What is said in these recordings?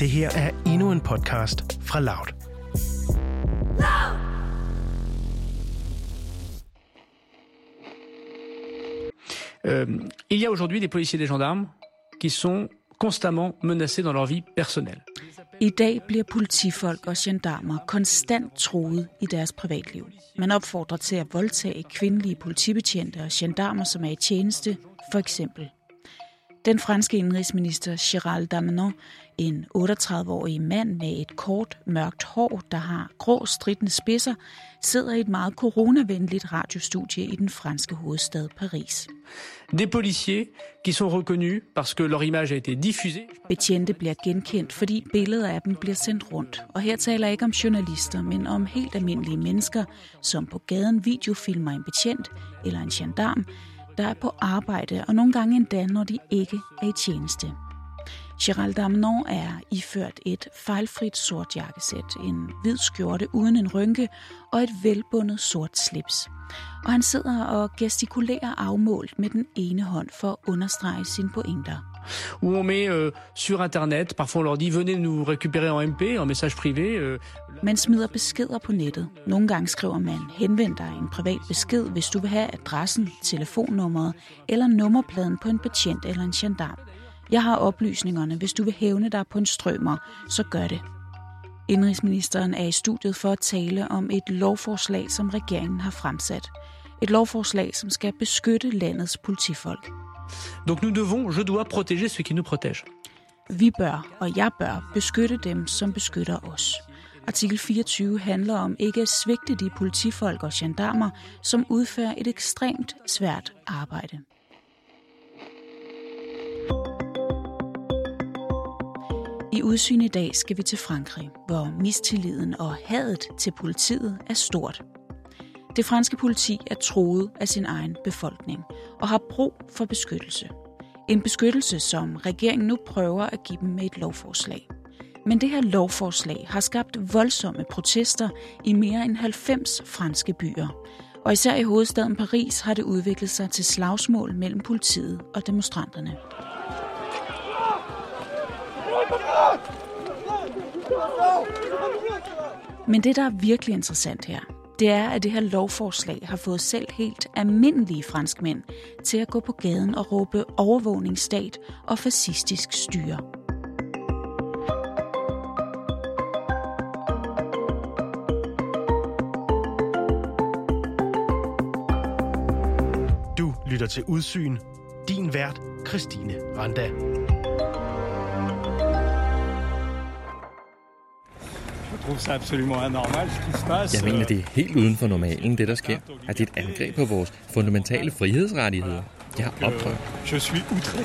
Det her er endnu en podcast fra Loud. Euh, il y a aujourd'hui des policiers et des gendarmes qui sont constamment menacés dans leur vie personnelle. I dag bliver politifolk og gendarmer konstant troet i deres privatliv. Man opfordrer til at voldtage kvindelige politibetjente og gendarmer, som er i tjeneste, for eksempel. Den franske indrigsminister Gérald Darmanin, en 38-årig mand med et kort, mørkt hår, der har grå stridende spidser, sidder i et meget coronavenligt radiostudie i den franske hovedstad Paris. Des policiers qui sont reconnus parce que leur image a été diffusée. Betjente bliver genkendt, fordi billeder af dem bliver sendt rundt. Og her taler jeg ikke om journalister, men om helt almindelige mennesker, som på gaden videofilmer en betjent eller en gendarm, der er på arbejde, og nogle gange endda, når de ikke er i tjeneste. Gerald Damnon er iført et fejlfrit sort jakkesæt, en hvid skjorte uden en rynke og et velbundet sort slips. Og han sidder og gestikulerer afmålt med den ene hånd for at understrege sine pointer. Où on met euh, sur Internet, parfois on leur dit venez nous récupérer en MP, en message privé. Euh, Man smider beskeder på nettet. Nogle gange skriver man, henvend dig en privat besked, hvis du vil have adressen, telefonnummeret eller nummerpladen på en betjent eller en gendarm. Jeg har oplysningerne. Hvis du vil hævne dig på en strømmer, så gør det. Indrigsministeren er i studiet for at tale om et lovforslag, som regeringen har fremsat. Et lovforslag, som skal beskytte landets politifolk. Donc nous devons, je dois protéger ceux qui nous protègent. Vi bør, og jeg bør, beskytte dem, som beskytter os. Artikel 24 handler om ikke at svigte de politifolk og gendarmer, som udfører et ekstremt svært arbejde. I udsyn i dag skal vi til Frankrig, hvor mistilliden og hadet til politiet er stort. Det franske politi er troet af sin egen befolkning og har brug for beskyttelse. En beskyttelse, som regeringen nu prøver at give dem med et lovforslag. Men det her lovforslag har skabt voldsomme protester i mere end 90 franske byer. Og især i hovedstaden Paris har det udviklet sig til slagsmål mellem politiet og demonstranterne. Men det, der er virkelig interessant her, det er, at det her lovforslag har fået selv helt almindelige franskmænd til at gå på gaden og råbe overvågningsstat og fascistisk styre. Du lytter til Udsyn. Din vært, Christine Randa. Trouve ça absolument anormal, ce qui se passe. Jeg mener, det er helt uden for normalen, det der sker. At det er et angreb på vores fundamentale frihedsrettigheder. Jeg har oprørt. Je suis outré.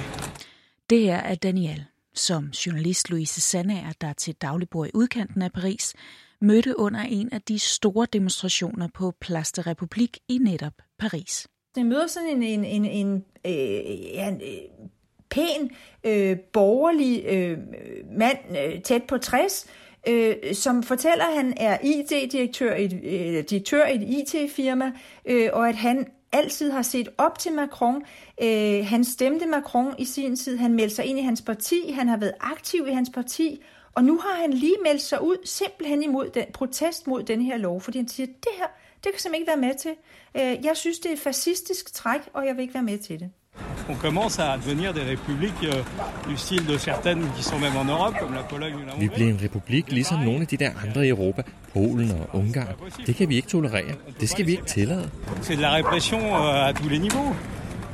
Det her er Daniel, som journalist Louise Sandager, der til daglig bor i udkanten af Paris, mødte under en af de store demonstrationer på Place de République i netop Paris. Jeg møder sådan en, en, en, en, øh, ja, en øh, pæn, øh, borgerlig øh, mand, øh, tæt på 60, øh, som fortæller, at han er IT-direktør i, øh, direktør i et IT-firma, øh, og at han altid har set op til Macron. Øh, han stemte Macron i sin tid, han meldte sig ind i hans parti, han har været aktiv i hans parti, og nu har han lige meldt sig ud simpelthen imod den protest mod den her lov, fordi han siger, det her, det kan jeg simpelthen ikke være med til. Øh, jeg synes, det er fascistisk træk, og jeg vil ikke være med til det. On commence à devenir des républiques euh, du style de certaines qui sont même en Europe, comme la Pologne ou la Vi Hongrie. bliver en republik ligesom nogle af de der andre i Europa, Polen og Ungarn. Det kan vi ikke tolerere. Det skal vi ikke tillade. C'est de la répression euh, à tous les niveaux.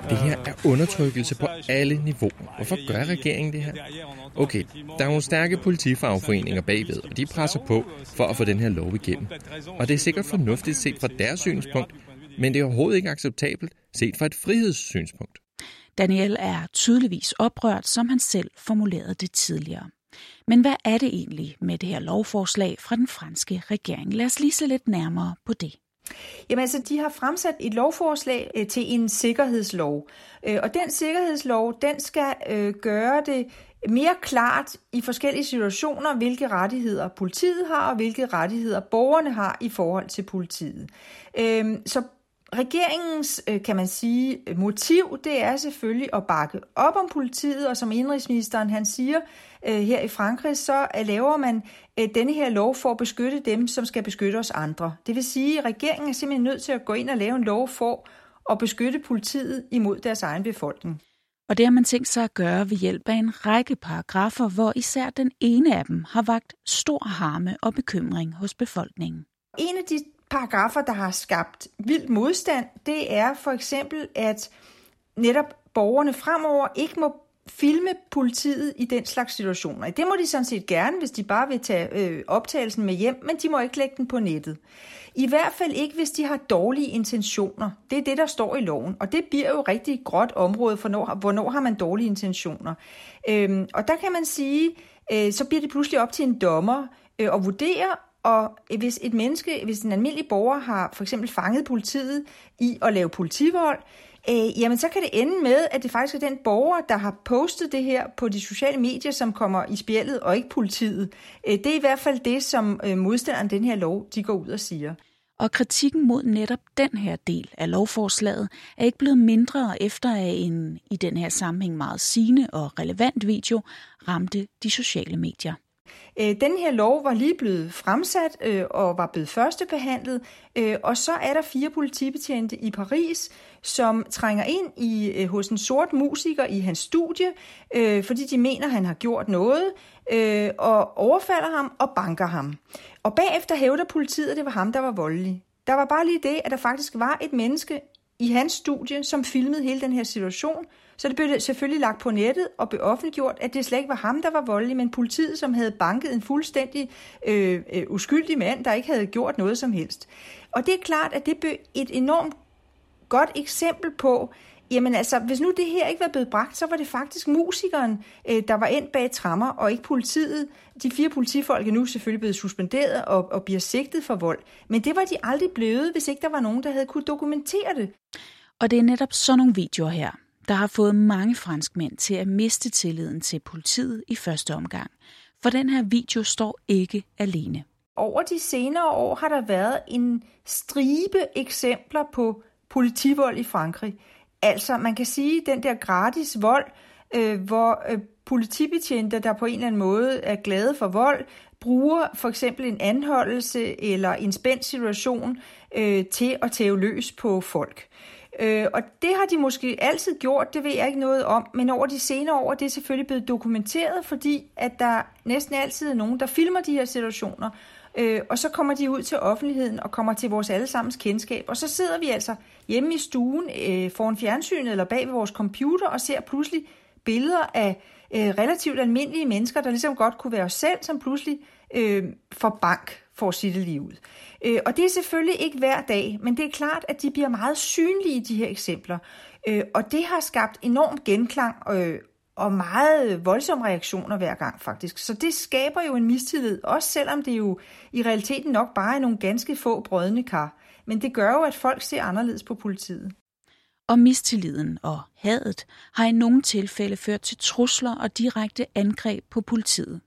Det her er undertrykkelse på alle niveauer. Hvorfor gør regeringen det her? Okay, der er nogle stærke politifagforeninger bagved, og de presser på for at få den her lov igennem. Og det er sikkert fornuftigt set fra deres synspunkt, men det er overhovedet ikke acceptabelt set fra et frihedssynspunkt. Daniel er tydeligvis oprørt, som han selv formulerede det tidligere. Men hvad er det egentlig med det her lovforslag fra den franske regering? Lad os lige se lidt nærmere på det. Jamen altså, de har fremsat et lovforslag øh, til en sikkerhedslov. Øh, og den sikkerhedslov, den skal øh, gøre det mere klart i forskellige situationer, hvilke rettigheder politiet har, og hvilke rettigheder borgerne har i forhold til politiet. Øhm, så regeringens, øh, kan man sige, motiv, det er selvfølgelig at bakke op om politiet, og som indrigsministeren han siger øh, her i Frankrig, så laver man øh, denne her lov for at beskytte dem, som skal beskytte os andre. Det vil sige, at regeringen er simpelthen nødt til at gå ind og lave en lov for at beskytte politiet imod deres egen befolkning. Og det har man tænkt sig at gøre ved hjælp af en række paragrafer, hvor især den ene af dem har vagt stor harme og bekymring hos befolkningen. En af de paragrafer, der har skabt vild modstand, det er for eksempel, at netop borgerne fremover ikke må filme politiet i den slags situationer. Det må de sådan set gerne, hvis de bare vil tage øh, optagelsen med hjem, men de må ikke lægge den på nettet. I hvert fald ikke, hvis de har dårlige intentioner. Det er det, der står i loven, og det bliver jo rigtig gråt område for, når, hvornår har man dårlige intentioner. Øhm, og der kan man sige, øh, så bliver det pludselig op til en dommer øh, at vurdere, og hvis et menneske, hvis en almindelig borger har for eksempel fanget politiet i at lave politivold, øh, jamen så kan det ende med, at det faktisk er den borger, der har postet det her på de sociale medier, som kommer i spjældet, og ikke politiet. Øh, det er i hvert fald det, som øh, modstanderen den her lov, de går ud og siger. Og kritikken mod netop den her del af lovforslaget er ikke blevet mindre efter at en i den her sammenhæng meget sigende og relevant video ramte de sociale medier. Øh, den her lov var lige blevet fremsat øh, og var blevet førstebehandlet, øh, og så er der fire politibetjente i Paris, som trænger ind i hos en sort musiker i hans studie, fordi de mener, han har gjort noget, og overfalder ham og banker ham. Og bagefter hævder politiet, at det var ham, der var voldelig. Der var bare lige det, at der faktisk var et menneske i hans studie, som filmede hele den her situation, så det blev selvfølgelig lagt på nettet og blev offentliggjort, at det slet ikke var ham, der var voldelig, men politiet, som havde banket en fuldstændig øh, øh, uskyldig mand, der ikke havde gjort noget som helst. Og det er klart, at det blev et enormt godt eksempel på, Jamen altså, hvis nu det her ikke var blevet bragt, så var det faktisk musikeren, øh, der var endt bag trammer, og ikke politiet. De fire politifolk er nu selvfølgelig blevet suspenderet og, og bliver sigtet for vold. Men det var de aldrig blevet, hvis ikke der var nogen, der havde kunne dokumentere det. Og det er netop sådan nogle videoer her, der har fået mange franskmænd til at miste tilliden til politiet i første omgang. For den her video står ikke alene. Over de senere år har der været en stribe eksempler på politivold i Frankrig. Altså, man kan sige, den der gratis vold, øh, hvor øh, politibetjente, der på en eller anden måde er glade for vold, bruger for eksempel en anholdelse eller en spændt situation øh, til at tæve løs på folk. Øh, og det har de måske altid gjort, det ved jeg ikke noget om, men over de senere år det er selvfølgelig blevet dokumenteret, fordi at der næsten altid er nogen, der filmer de her situationer, øh, og så kommer de ud til offentligheden og kommer til vores allesammens kendskab, og så sidder vi altså hjemme i stuen øh, foran fjernsynet eller bag ved vores computer og ser pludselig billeder af øh, relativt almindelige mennesker, der ligesom godt kunne være os selv, som pludselig øh, får bank for at sige det lige ud. Øh, og det er selvfølgelig ikke hver dag, men det er klart, at de bliver meget synlige, de her eksempler. Øh, og det har skabt enorm genklang øh, og meget voldsomme reaktioner hver gang faktisk. Så det skaber jo en mistillid, også selvom det jo i realiteten nok bare er nogle ganske få brødne kar. Men det gør jo, at folk ser anderledes på politiet. Og mistilliden og hadet har i nogle tilfælde ført til trusler og direkte angreb på politiet.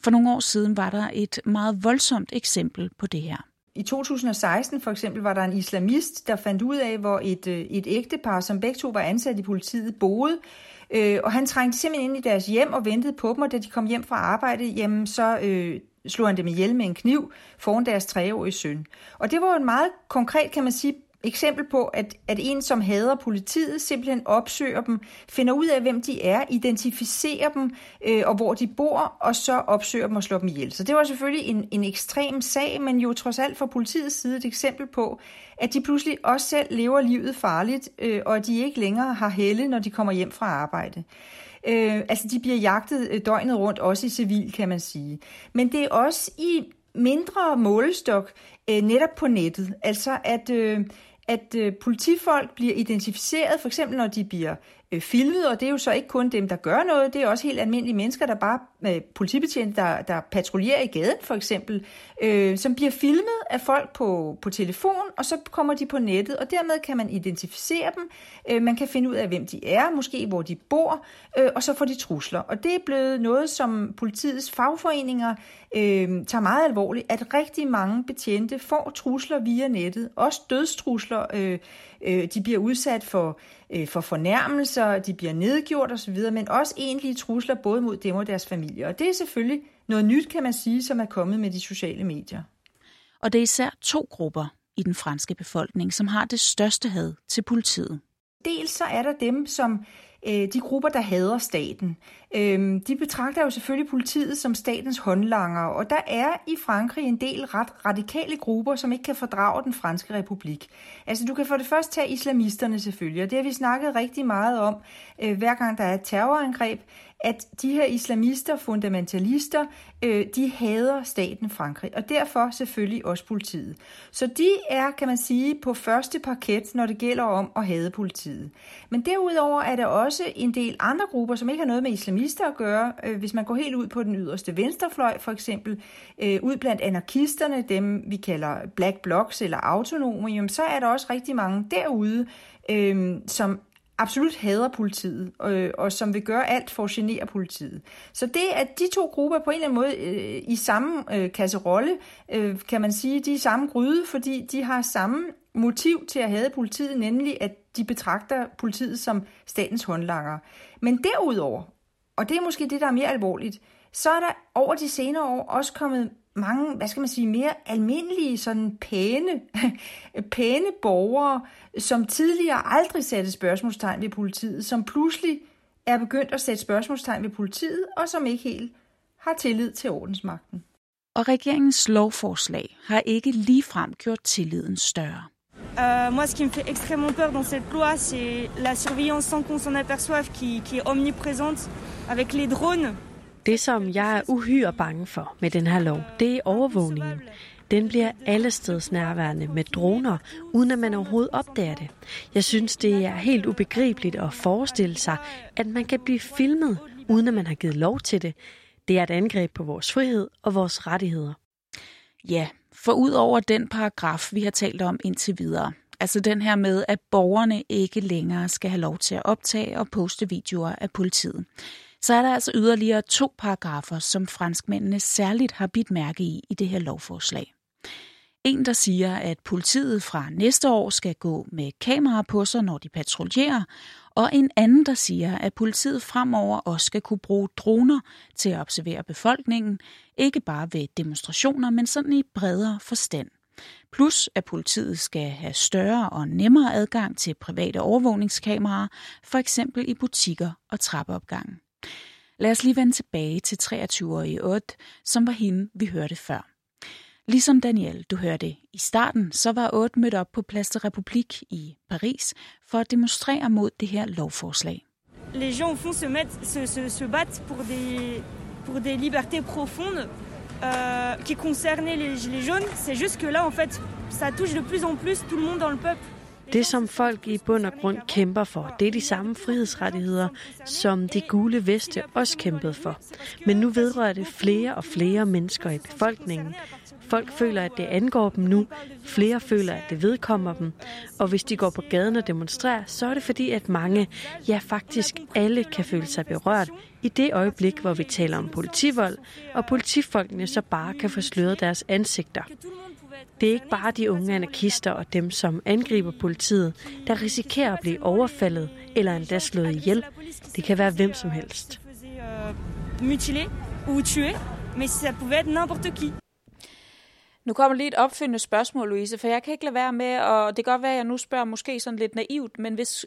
For nogle år siden var der et meget voldsomt eksempel på det her. I 2016 for eksempel var der en islamist, der fandt ud af, hvor et, øh, et ægtepar, som begge to var ansat i politiet, boede. Øh, og han trængte simpelthen ind i deres hjem og ventede på dem, og da de kom hjem fra arbejde, jamen så øh, slog han dem ihjel med en kniv foran deres treårige søn. Og det var jo en meget konkret, kan man sige, eksempel på, at, at en, som hader politiet, simpelthen opsøger dem, finder ud af, hvem de er, identificerer dem øh, og hvor de bor, og så opsøger dem og slår dem ihjel. Så det var selvfølgelig en, en ekstrem sag, men jo trods alt fra politiets side et eksempel på, at de pludselig også selv lever livet farligt, øh, og at de ikke længere har helle, når de kommer hjem fra arbejde. Øh, altså de bliver jagtet øh, døgnet rundt, også i civil, kan man sige. Men det er også i mindre målestok øh, netop på nettet. Altså at, øh, at øh, politifolk bliver identificeret, for eksempel når de bliver Øh, filmet, og det er jo så ikke kun dem, der gør noget, det er også helt almindelige mennesker, der bare øh, politibetjente, der, der patruljerer i gaden for eksempel, øh, som bliver filmet af folk på, på telefon, og så kommer de på nettet, og dermed kan man identificere dem. Øh, man kan finde ud af, hvem de er, måske hvor de bor, øh, og så får de trusler. Og det er blevet noget, som politiets fagforeninger øh, tager meget alvorligt, at rigtig mange betjente får trusler via nettet, også dødstrusler. Øh, øh, de bliver udsat for, øh, for fornærmelser, de bliver nedgjort osv., men også egentlige trusler både mod dem og deres familier. Og det er selvfølgelig noget nyt, kan man sige, som er kommet med de sociale medier. Og det er især to grupper i den franske befolkning, som har det største had til politiet. Dels så er der dem, som øh, de grupper, der hader staten. Øh, de betragter jo selvfølgelig politiet som statens håndlanger, og der er i Frankrig en del ret radikale grupper, som ikke kan fordrage den franske republik. Altså du kan for det første tage islamisterne selvfølgelig, og det har vi snakket rigtig meget om, øh, hver gang der er et terrorangreb, at de her islamister, fundamentalister, øh, de hader staten Frankrig, og derfor selvfølgelig også politiet. Så de er, kan man sige, på første parket, når det gælder om at hade politiet. Men derudover er der også en del andre grupper, som ikke har noget med islamister at gøre. Øh, hvis man går helt ud på den yderste venstrefløj, for eksempel, øh, ud blandt anarkisterne, dem vi kalder black blocs eller autonome, så er der også rigtig mange derude, øh, som absolut hader politiet, øh, og som vil gøre alt for at genere politiet. Så det, at de to grupper på en eller anden måde øh, i samme øh, kasserolle, øh, kan man sige, de er i samme gryde, fordi de har samme motiv til at hade politiet, nemlig at de betragter politiet som statens håndlanger. Men derudover, og det er måske det, der er mere alvorligt, så er der over de senere år også kommet mange, hvad skal man sige, mere almindelige, sådan pæne, pæne borgere, som tidligere aldrig satte spørgsmålstegn ved politiet, som pludselig er begyndt at sætte spørgsmålstegn ved politiet, og som ikke helt har tillid til ordensmagten. Og regeringens lovforslag har ikke ligefrem gjort tilliden større. Euh, moi, ce qui me fait extrêmement peur dans cette loi, c'est la surveillance sans qu'on s'en aperçoive, qui, qui est omniprésente avec les drones. Det, som jeg er uhyre bange for med den her lov, det er overvågningen. Den bliver allesteds nærværende med droner, uden at man overhovedet opdager det. Jeg synes, det er helt ubegribeligt at forestille sig, at man kan blive filmet, uden at man har givet lov til det. Det er et angreb på vores frihed og vores rettigheder. Ja, for ud over den paragraf, vi har talt om indtil videre, altså den her med, at borgerne ikke længere skal have lov til at optage og poste videoer af politiet, så er der altså yderligere to paragrafer, som franskmændene særligt har bidt mærke i i det her lovforslag. En, der siger, at politiet fra næste år skal gå med kameraer på sig, når de patruljerer, og en anden, der siger, at politiet fremover også skal kunne bruge droner til at observere befolkningen, ikke bare ved demonstrationer, men sådan i bredere forstand. Plus at politiet skal have større og nemmere adgang til private overvågningskameraer, for eksempel i butikker og trappeopgangen. Lad os lige vende tilbage til 23-årige Odd, som var hende, vi hørte før. Ligesom Daniel, du hørte i starten, så var Odd mødt op på Place de République i Paris for at demonstrere mod det her lovforslag. Les gens au fond se, mettent, se, se, se battent pour des, pour des libertés profondes euh, qui concernaient les gilets jaunes. C'est juste que là, en fait, ça touche de plus en plus tout le monde dans le peuple. Det, som folk i bund og grund kæmper for, det er de samme frihedsrettigheder, som de gule veste også kæmpede for. Men nu vedrører det flere og flere mennesker i befolkningen. Folk føler, at det angår dem nu. Flere føler, at det vedkommer dem. Og hvis de går på gaden og demonstrerer, så er det fordi, at mange, ja faktisk alle, kan føle sig berørt i det øjeblik, hvor vi taler om politivold, og politifolkene så bare kan få sløret deres ansigter. Det er ikke bare de unge anarkister og dem, som angriber politiet, der risikerer at blive overfaldet eller endda slået ihjel. Det kan være hvem som helst. Mutilé ou tué, mais ça pouvait être n'importe qui. Nu kommer lige et opfindende spørgsmål, Louise, for jeg kan ikke lade være med, og det kan godt være, at jeg nu spørger måske sådan lidt naivt, men hvis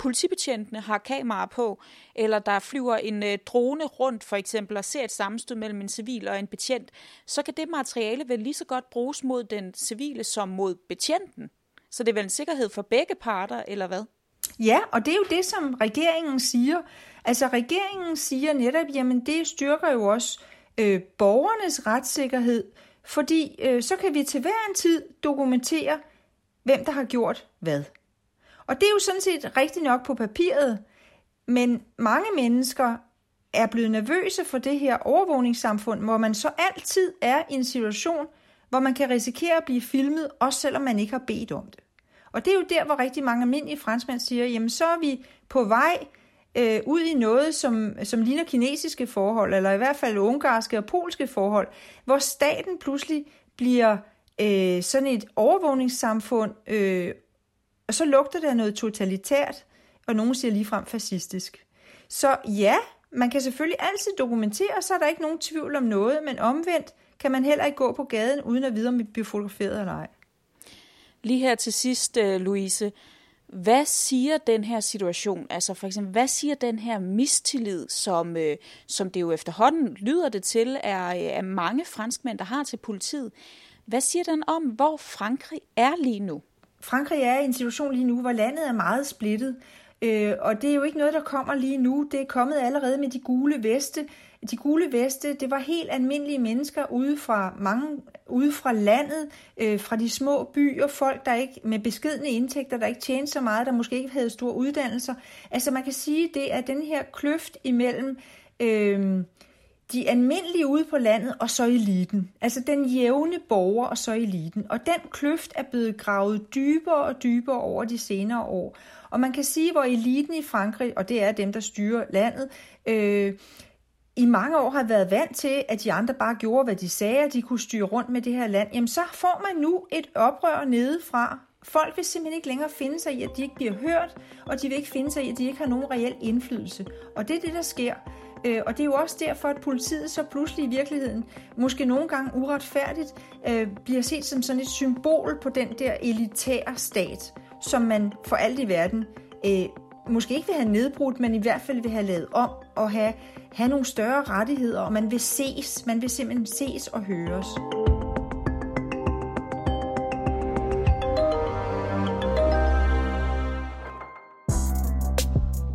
politibetjentene har kameraer på, eller der flyver en øh, drone rundt for eksempel og ser et sammenstød mellem en civil og en betjent, så kan det materiale vel lige så godt bruges mod den civile som mod betjenten. Så det er vel en sikkerhed for begge parter, eller hvad? Ja, og det er jo det, som regeringen siger. Altså regeringen siger netop, jamen det styrker jo også øh, borgernes retssikkerhed, fordi øh, så kan vi til hver en tid dokumentere, hvem der har gjort hvad. Og det er jo sådan set rigtigt nok på papiret, men mange mennesker er blevet nervøse for det her overvågningssamfund, hvor man så altid er i en situation, hvor man kan risikere at blive filmet, også selvom man ikke har bedt om det. Og det er jo der, hvor rigtig mange almindelige franskmænd siger, jamen så er vi på vej øh, ud i noget, som, som ligner kinesiske forhold, eller i hvert fald ungarske og polske forhold, hvor staten pludselig bliver øh, sådan et overvågningssamfund, øh, og så lugter det noget totalitært, og nogen siger ligefrem fascistisk. Så ja, man kan selvfølgelig altid dokumentere, så er der ikke nogen tvivl om noget, men omvendt kan man heller ikke gå på gaden, uden at vide, om vi bliver fotograferet eller ej. Lige her til sidst, øh, Louise, hvad siger den her situation? Altså for eksempel, hvad siger den her mistillid, som, øh, som det jo efterhånden lyder det til, er, øh, er mange franskmænd, der har til politiet? Hvad siger den om, hvor Frankrig er lige nu? Frankrig er i en situation lige nu, hvor landet er meget splittet. Øh, og det er jo ikke noget, der kommer lige nu. Det er kommet allerede med de gule veste. De gule veste, det var helt almindelige mennesker ude fra mange ude fra landet, øh, fra de små byer, folk der ikke med beskedne indtægter, der ikke tjente så meget, der måske ikke havde store uddannelser. Altså man kan sige, det er den her kløft imellem øh, de almindelige ude på landet og så eliten. Altså den jævne borger og så eliten. Og den kløft er blevet gravet dybere og dybere over de senere år. Og man kan sige, hvor eliten i Frankrig, og det er dem, der styrer landet, øh, i mange år har været vant til, at de andre bare gjorde, hvad de sagde, at de kunne styre rundt med det her land, jamen så får man nu et oprør nedefra. Folk vil simpelthen ikke længere finde sig i, at de ikke bliver hørt, og de vil ikke finde sig i, at de ikke har nogen reel indflydelse. Og det er det, der sker. Øh, og det er jo også derfor, at politiet så pludselig i virkeligheden, måske nogle gange uretfærdigt, øh, bliver set som sådan et symbol på den der elitære stat, som man for alt i verden øh, måske ikke vil have nedbrudt, men i hvert fald vil have lavet om og have, have nogle større rettigheder, og man vil ses, man vil simpelthen ses og høres.